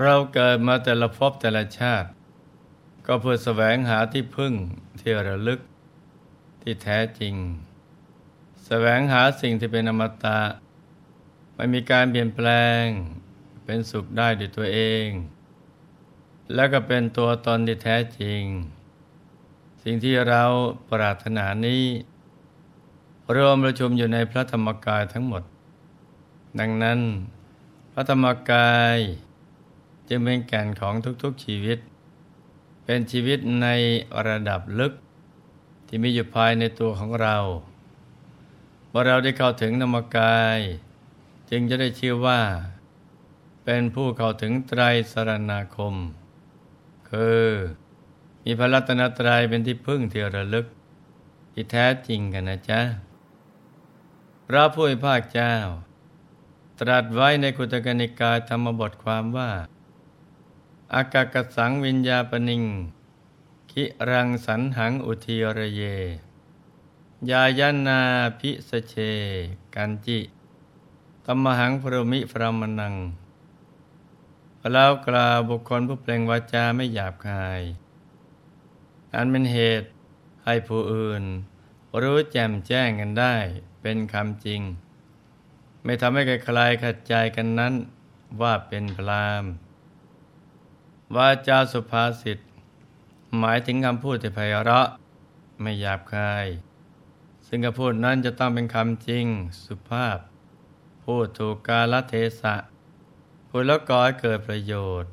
เราเกิดมาแต่ละภพแต่ละชาติ ก็เพื่อแสวงหาที่พึ่งที่ระลึกที่แท้จริง แสวงหาสิ่งที่เป็นอมตะไม่มีการเปลี่ยนแปลง เป็นสุขได้ด้วยตัวเอง แล้วก็เป็นตัวตนที่แท้จริง สิ่งที่เราปรารถนานี้รวมประชุมอยู่ในพระธรรมกายทั้งหมด ดังนั้นพระธรรมกาย จึงเป็นแก่นของทุกๆชีวิต เป็นชีวิตในระดับลึก ที่มีอยู่ภายในตัวของเราเมื่อเราได้เข้าถึงธรรมกาย จึงจะได้ชื่อว่า เป็นผู้เข้าถึงไตรสรณาคม คือมีพระรัตนตรัยเป็นที่พึ่งที่ระลึก ที่แท้จริงกันนะจ๊ะ พระผู้ภาคเจ้า ตรัสไว้ในคุตกนิกายธรรมบทความว่า อากากสังวิญญาปนิงคิรังสันหังอุทีระเย ยายานาพิสเช กันจิตมหังพรมิพรมนังแล้วกล่าวบุคคลผู้เปล่งวาจาไม่หยาบคาย อันเป็นเหตุให้ผู้อื่น รู้แจ่มแจ้งกันได้เป็นคำจริง ไม่ทำให้ใครๆขัดใจกันนั้นว่าเป็นพรามณ์ วาจาสุภาษิตหมายถึงคำพูดที่ไพเราะ ไม่หยาบคาย ซึ่งคำพูดนั้นจะต้องเป็นคำจริงสุภาพ พูดถูกกาลเทศะ พูดแล้วก่อให้เกิดประโยชน์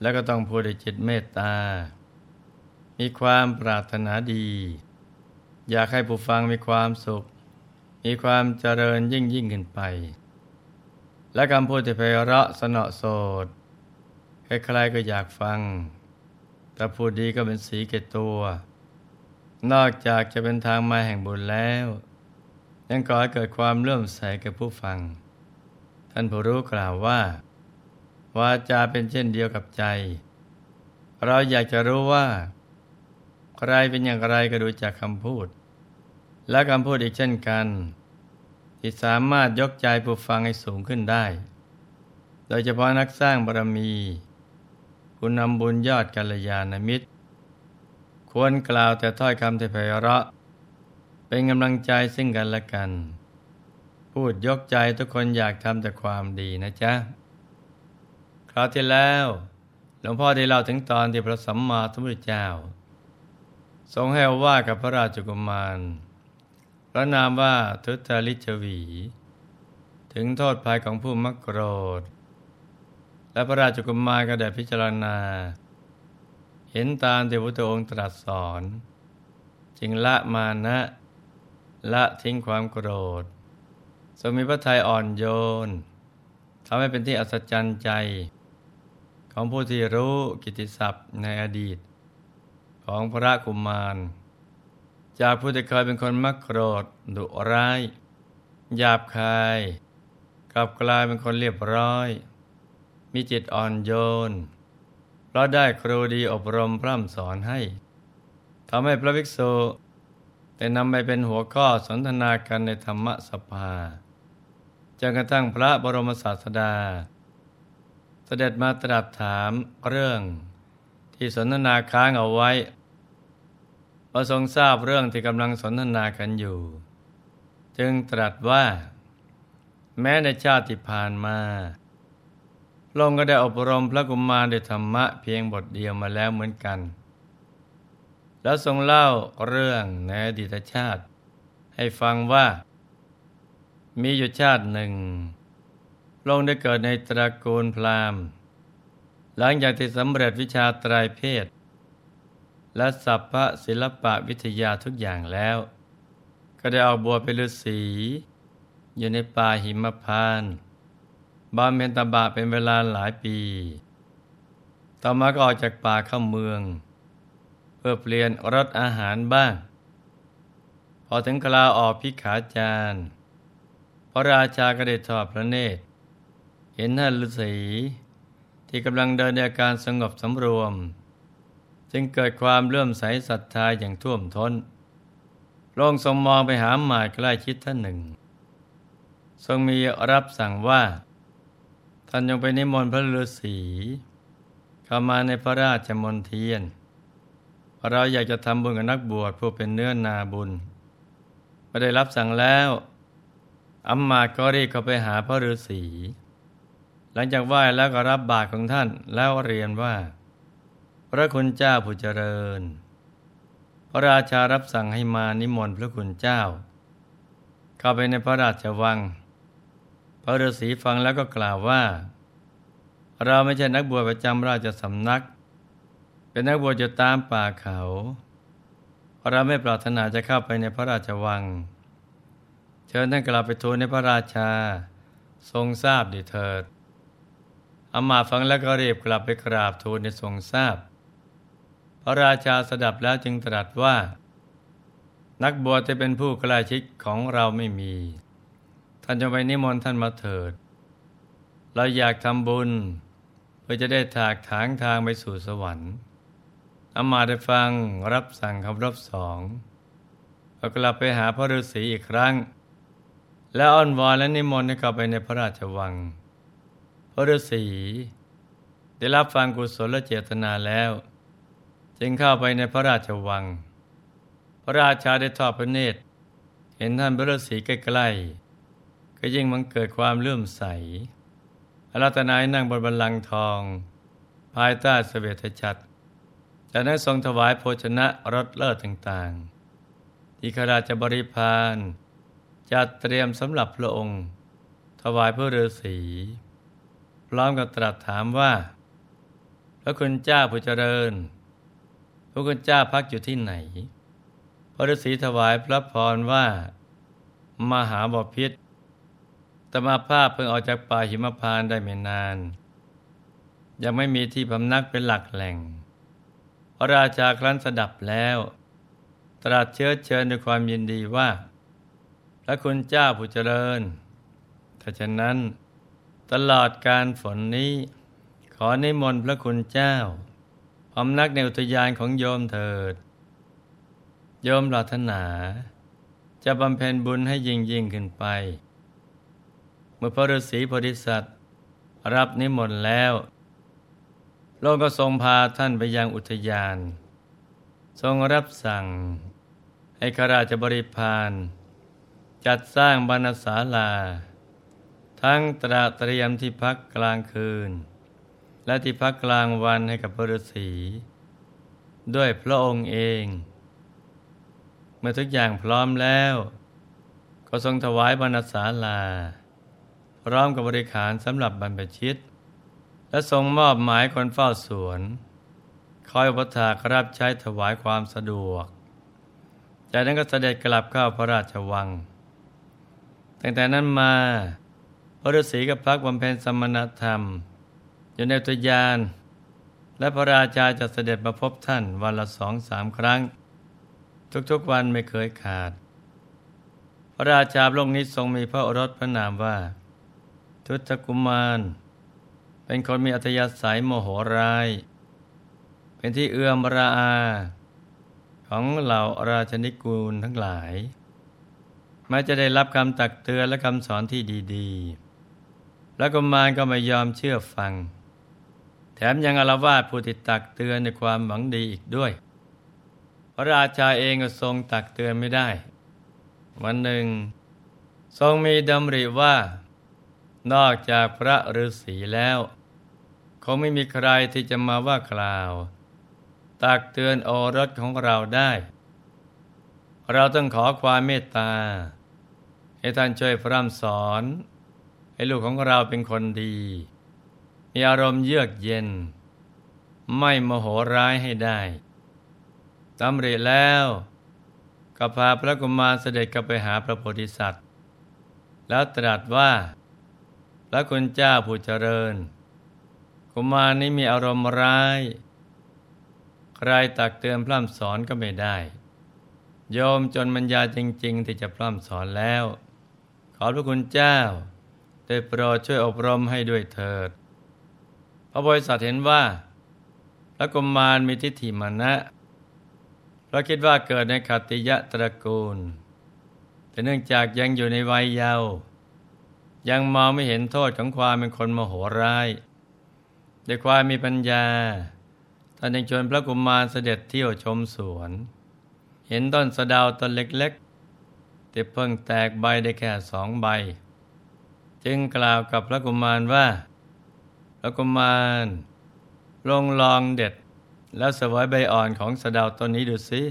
แล้วก็ต้องพูดด้วยจิตเมตตา มีความปรารถนาดี อยากให้ผู้ฟังมีความสุข มีความเจริญยิ่งยิ่งขึ้นไป และคำพูดที่ไพเราะสนอโสด ใครๆก็อยากฟังถ้าพูดดีก็เป็นสีเกตตัว นอกจากจะเป็นทางมาแห่งบุญแล้ว ยังก่อให้เกิดความเลื่อมใสแก่ผู้ฟัง ท่านผู้รู้กล่าวว่า วาจาเป็นเช่นเดียวกับใจ เราอยากจะรู้ว่า ใครเป็นอย่างไรก็ดูจากคำพูด และคำพูดอีกเช่นกันที่สามารถยกใจผู้ฟังให้สูงขึ้นได้ โดยเฉพาะนักสร้างบารมี คุณนำบุญยอดกัลยาณมิตร ควรกล่าวแต่ถ้อยคำที่ไพเราะ เป็นกำลังใจซึ่งกันและกัน พูดยกใจทุกคนอยากทำแต่ความดีนะจ๊ะ คราวที่แล้วหลวงพ่อได้เล่าถึงตอนที่พระสัมมาสัมพุทธเจ้า ทรงให้ว่ากับพระราชกุมาร พระนามว่าทุตลิชวี ถึงโทษภัยของผู้มักโกรธ และพระราชกุมารก็ได้พิจารณา เห็นตามที่พระองค์ตรัสสอน จึงละมานะละทิ้งความโกรธ ทรงมีพระทัยอ่อนโยนทำให้เป็นที่อัศจรรย์ใจ ของผู้ที่รู้กิติศัพท์ในอดีต ของพระกุมาร จากผู้ที่เคยเป็นคนมักโกรธดุร้าย หยาบคาย กลับกลายเป็นคนเรียบร้อย มีจิตอ่อนโยน เพราะได้ครูดีอบรมพร่ำสอนให้ทำให้พระภิกษุได้นำไปเป็นหัวข้อสนทนากันในธรรมสภาจนกระทั่งพระบรมศาสดา เสด็จมาตรัสถามเรื่องที่สนทนาค้างเอาไว้พอทรงทราบเรื่องที่กำลังสนทนากันอยู่ จึงตรัสว่า แม้ในชาติผ่านมา ลงก็ได้อบรมพระกุมารด้วยธรรมะเพียงบทเดียวมาแล้วเหมือนกัน แล้วทรงเล่าเรื่องในอดีตชาติ ให้ฟังว่า มีอยู่ชาติหนึ่ง ลงได้เกิดในตระกูลพราหมณ์ หลังจากที่สำเร็จวิชาตรเพศ และสัพพะศิลปะวิทยาทุกอย่างแล้ว ก็ได้ออกบวชเป็นฤาษีอยู่ในป่าหิมพานต์ บำเพ็ญตบะเป็นเวลาหลายปี ต่อมาก็ออกจากป่าเข้าเมือง เพื่อเปลี่ยนรสอาหารบ้าง พอถึงกลาออกพิขาจารพระราชาก็ได้ทอดพระเนตร เห็นท่านฤาษีที่กำลังเดินในอาการสงบสำรวม จึงเกิดความเลื่อมใสศรัทธาอย่างท่วมทน้นลงทรงมองไปหาหมายใกล้ชิดท่านหนึ่ง ทรงมีรับสั่งว่าานยังไปนิมนต์พระฤาษีเข้ามาในพระราชมนเทียน เราอยากจะทำบุญกับนักบวชผู้เป็นเนื้อนาบุญไม่ได้รับสั่งแล้วอัมมาก็รีบเข้าไปหาพระฤาษี หลังจากไหว้แล้วก็รับบาตรของท่านแล้วเรียนว่า พระคุณเจ้าผู้เจริญ พระราชารับสั่งให้มานิมนต์พระคุณเจ้า เข้าไปในพระราชวัง พระฤาษีฟังแล้วก็กล่าวว่า เราไม่ใช่นักบวชประจำราชสำนัก เป็นนักบวชอยู่ตามป่าเขาเราไม่ปรารถนาจะเข้าไปในพระราชวัง เชิญท่านกลับไปทูลในพระราชา ทรงทราบดีเถิดอามาฟังแล้วก็รีบกลับไปกราบทูลในทรงทราบ พระราชาสดับแล้วจึงตรัสว่า นักบวชจะเป็นผู้ใกล้ชิดของเราไม่มี ท่านจะไปนิมนต์ท่านมาเถิด เราอยากทำบุญ เพื่อจะได้ถากถางทางไปสู่สวรรค์อามาได้ฟังรับสั่งคำรบสองก็กลับไปหาพระฤาษีอีกครั้ง แล้วอ้อนวอนและนิมนต์ให้เข้าไปในพระราชวัง พระฤาษีได้รับฟังกุศลและเจตนาแล้ว จึงเข้าไปในพระราชวัง พระราชาได้ทอดพระเนตร เห็นท่านพระฤาษีใกล้ๆ ก็ยิ่งมันเกิดความเลื่อมใสอารัตนายนั่งบนบัลลังก์ทอง ภายใต้เสวตฉัตรจากนั้นทรงถวายโภชนะรสเลิศต่างๆ ที่ข้าราชบริพารจัดเตรียมสำหรับพระองค์ ถวายพระฤาษีพร้อมกับตรัสถามว่า พระคุณเจ้าผู้เจริญ พระคุณเจ้าพักอยู่ที่ไหน พระฤาษีถวายพระพรว่า มหาบพิษ มาภาพเพิ่งออกจากป่าหิมพานได้ไม่นาน ยังไม่มีที่พำนักเป็นหลักแหล่ง พระราชาครั้นสดับแล้ว ตรัสเชื้อเชิญด้วยความยินดีว่า พระคุณเจ้าผู้เจริญถ้าฉะนั้นตลอดการฝนนี้ ขอนิมนต์พระคุณเจ้าพร้อมนักในอุทยานของโยมเถิด โยมปรารถนา จะบำเพ็ญบุญให้ยิ่งยิ่งขึ้นไป เมื่อพระฤาษีโพธิสัตว์ รับนิมนต์แล้วโลกก็ทรงพาท่านไปยังอุทยาน ทรงรับสั่ง ให้ข้าราชบริพารจัดสร้างบรรณศาลา ทั้งตระเตรียมที่พักกลางคืน และที่พักกลางวันให้กับพระฤาษีด้วยพระองค์เอง เมื่อทุกอย่างพร้อมแล้ว ก็ทรงถวายบรรณศาลา พร้อมกับบริขารสำหรับบรรพชิต และทรงมอบหมายคนเฝ้าสวน คอยอุปถากรับใช้ถวายความสะดวก จากนั้นก็เสด็จกลับเข้าพระราชวัง ตั้งแต่นั้นมา พระฤาษีกับพักบำเพ็ญสมณธรรม อยู่ในตุยาน และพระราชาจะเสด็จมาพบท่านวันละสองสามครั้ง ทุกๆวันไม่เคยขาด พระราชาโลกนี้ทรงมีพระโอรสพระนามว่า ทุตกุมาร เป็นคนมีอัธยาศัยโมโหราย เป็นที่เอื้อมระอา ของเหล่าราชนิกูลทั้งหลายแม้จะได้รับคำตักเตือนและคำสอนที่ดีๆ แล้วกุมารก็ไม่ยอมเชื่อฟัง แถมยังอารวาสผู้ติดตักเตือนในความหวังดีอีกด้วย พระราชาเองก็ทรงตักเตือนไม่ได้ วันหนึ่ง ทรงมีดำริว่า นอกจากพระฤาษีแล้ว คงไม่มีใครที่จะมาว่ากล่าว ตักเตือนโอรสของเราได้ เราต้องขอความเมตตา ให้ท่านช่วยพร่ำสอน ให้ลูกของเราเป็นคนดี มีอารมณ์เยือกเย็น ไม่โมโหร้ายให้ได้ตำเริแล้วก็พาพระกุมารเสด็จกลับไปหาพระโพธิสัตว์ แล้วตรัสว่า พระคุณเจ้าผู้เจริญ กุมารนี้มีอารมณ์ร้าย ใครตักเตือนพร่ำสอนก็ไม่ได้ โยมจนมัญญาจริง ๆ ที่จะพร่ำสอนแล้ว ขอพระคุณเจ้า ได้โปรดช่วยอบรมให้ด้วยเถิด พระบริษัทเห็นว่าพระกุมารมีทิฏฐิมานะเพราะคิดว่าเกิดในขัตติยะตระกูล แต่เนื่องจากยังอยู่ในวัยเยาว์ ยังมองไม่เห็นโทษของความเป็นคนโมโหร้ายด้วยความมีปัญญาท่านยังชวนพระกุมารเสด็จเที่ยวชมสวน เห็นต้นสะดาวต้นเล็กๆที่เพิ่งแตกใบได้แค่สองใบ จึงกล่าวกับพระกุมารว่า พระกุมารลงลองเด็ด แล้วสวยใบอ่อนของสะดาวต้นนี้ดูสิ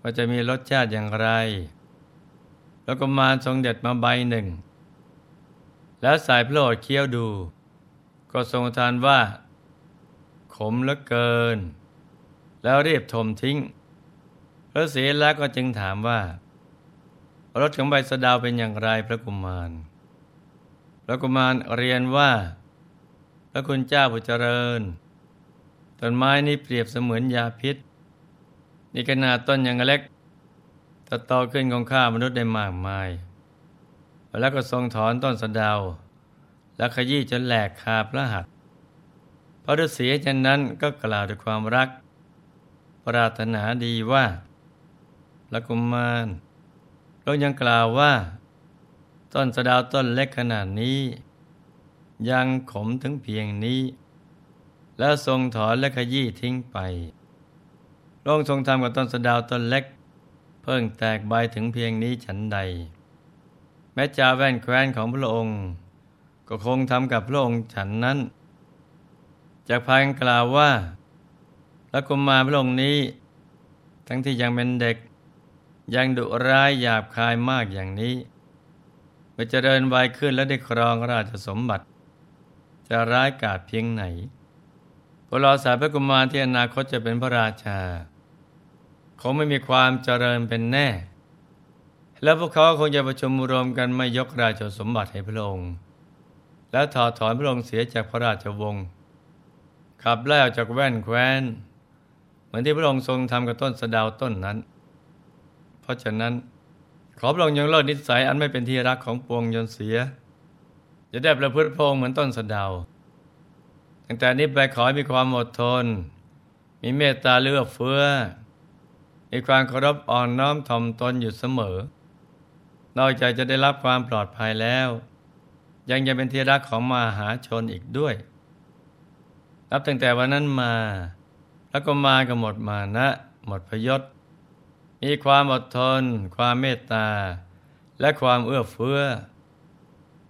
ว่าจะมีรสชาติอย่างไรแล้วกุมารทรงเด็ดมาใบหนึ่ง แล้วสายพระโอษฐ์เคี้ยวดู ก็ทรงทานว่า ขมเหลือเกิน แล้วรีบถมทิ้ง พระศรีละก็จึงถามว่ารสของใบสะดาวเป็นอย่างไรพระกุมาร พระกุมารเรียนว่า พระคุณเจ้าผู้เจริญ ต้นไม้นี้เปรียบเสมือนยาพิษ นี่ขนาดต้นยังเล็กแต่โตขึ้นของข้ามนุษย์ได้มากมาย แล้วก็ทรงถอนต้นสะดาวแล้วขยี้จนแหลกคาพระหัตถพระฤาษีเช่นนั้นก็กล่าวด้วยความรัก ปรารถนาดีว่าละกุมมารเรายังกล่าวว่า ต้นสะดาวต้นเล็กขนาดนี้ ยังขมถึงเพียงนี้ แล้วทรงถอนและขยี้ทิ้งไปพระองค์ทรงทำกับต้นสะดาวต้นเล็ก เพิ่งแตกใบถึงเพียงนี้ฉันใด ม้จาแว่นแคว้นของพระองค์ ก็คงทำกับพระองค์ฉันนั้นจากพายกล่าวว่าพระกุมารพระองค์นี้ ทั้งที่ยังเป็นเด็ก ยังดุร้ายหยาบคายมากอย่างนี้เมื่อเจริญวัยขึ้นและได้ครองราชสมบัติ จะร้ายกาจเพียงไหนพวกเราสายพระกุมารที่อนาคตจะเป็นพระราชา คงไม่มีความเจริญเป็นแน่ แล้วพวกเขาคงจะประชุมรวมกันไม่ยกราชสมบัติให้พระองค์ แล้วถอดถอนพระองค์เสียจากพระราชวงศ์ขับไล่ออกจากแว่นแคว้น เหมือนที่พระองค์ทรงทำกับต้นสะดาวต้นนั้น เพราะฉะนั้นขอพระองค์ยังเลิกนิสัยอันไม่เป็นที่รักของปวงยนเสีย จะได้ประพฤติพงเหมือนต้นสะดาวตั้งแต่นี้ไปขอให้มีความอดทน มีเมตตาเลือกเฟื้อ มีความเคารพอ่อนน้อมถ่อมตนอยู่เสมอ นอกจากจะได้รับความปลอดภัยแล้ว ยังจะเป็นที่รักของมหาชนอีกด้วย นับตั้งแต่วันนั้นมา แล้วก็มาก็หมดมานะ หมดพยศ มีความอดทน ความเมตตา และความเอื้อเฟื้อ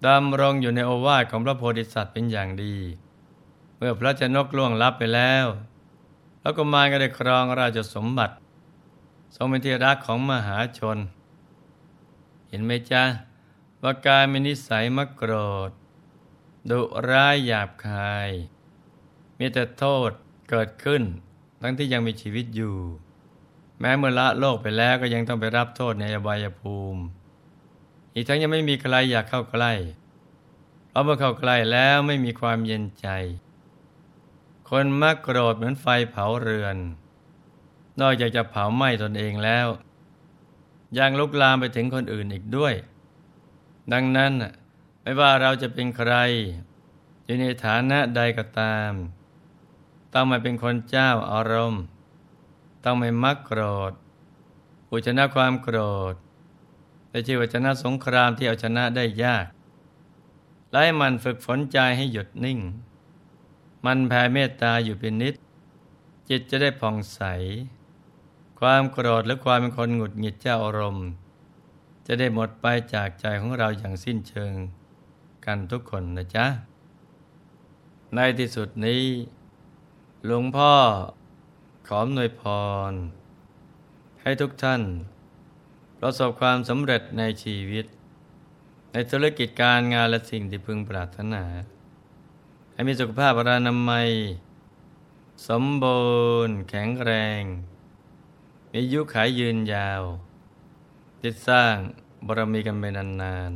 ดำรงอยู่ในโอวาทของพระโพธิสัตว์เป็นอย่างดี เมื่อพระชนกล่วงลับไปแล้ว แล้วก็มาก็ได้ครองราชสมบัติ ทรงเป็นที่รักของมหาชน เห็นไหมจ๊ะว่ากายมีนิสัยมักโกรธ ดุร้ายหยาบคาย มีแต่โทษเกิดขึ้น ทั้งที่ยังมีชีวิตอยู่ แม้เมื่อละโลกไปแล้วก็ยังต้องไปรับโทษในอบายภูมิ อีกทั้งยังไม่มีใครอยากเข้าใกล้เพราะเมื่อเข้าใกล้แล้วไม่มีความเย็นใจ คนมักโกรธเหมือนไฟเผาเรือน นอกจากจะเผาไหม้ตนเองแล้ว ยังลุกลามไปถึงคนอื่นอีกด้วย ดังนั้นไม่ว่าเราจะเป็นใคร อยู่ในฐานะใดก็ตาม ต้องไม่เป็นคนเจ้าอารมณ์ ต้องไม่มักโกรธอุชนะความโกรธแต่ชื่อว่าชนะสงครามที่เอาชนะได้ยากไล่มันฝึกฝนใจให้หยุดนิ่ง มันแผ่เมตตาอยู่เป็นนิด จิตจะได้ผ่องใส ความโกรธหรือความเป็นคนหงุดหงิดเจ้าอารมณ์ จะได้หมดไปจากใจของเราอย่างสิ้นเชิงกันทุกคนนะจ๊ะ ในที่สุดนี้ หลวงพ่อขอหน่วยพร ให้ทุกท่าน ประสบความสำเร็จในชีวิต ในธุรกิจการงานและสิ่งที่พึงปรารถนา ให้มีสุขภาพรานามัย สมบูรณ์แข็งแรง มียุขายยืนยาวติดสร้างบารมีกันไปนาน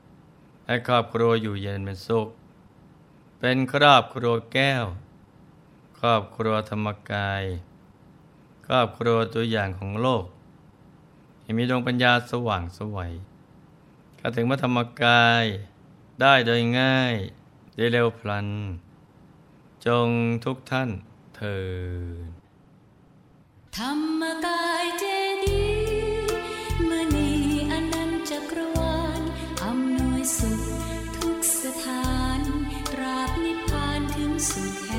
ๆให้ครอบครัวอยู่เย็นเป็นสุข เป็นครอบครัวแก้ว ครอบครัวธรรมกาย ครอบครัวตัวอย่างของโลกให้มีดวงปัญญาสว่างสวัยเข้าถึงพระธรรมกายได้โดยง่ายได้เร็วพลัน จงทุกท่านเถิด ธรรมกายเจดีมณีอนันจักรวาลอำนวยสุขทุกสถานราบนิพพานถึงสุข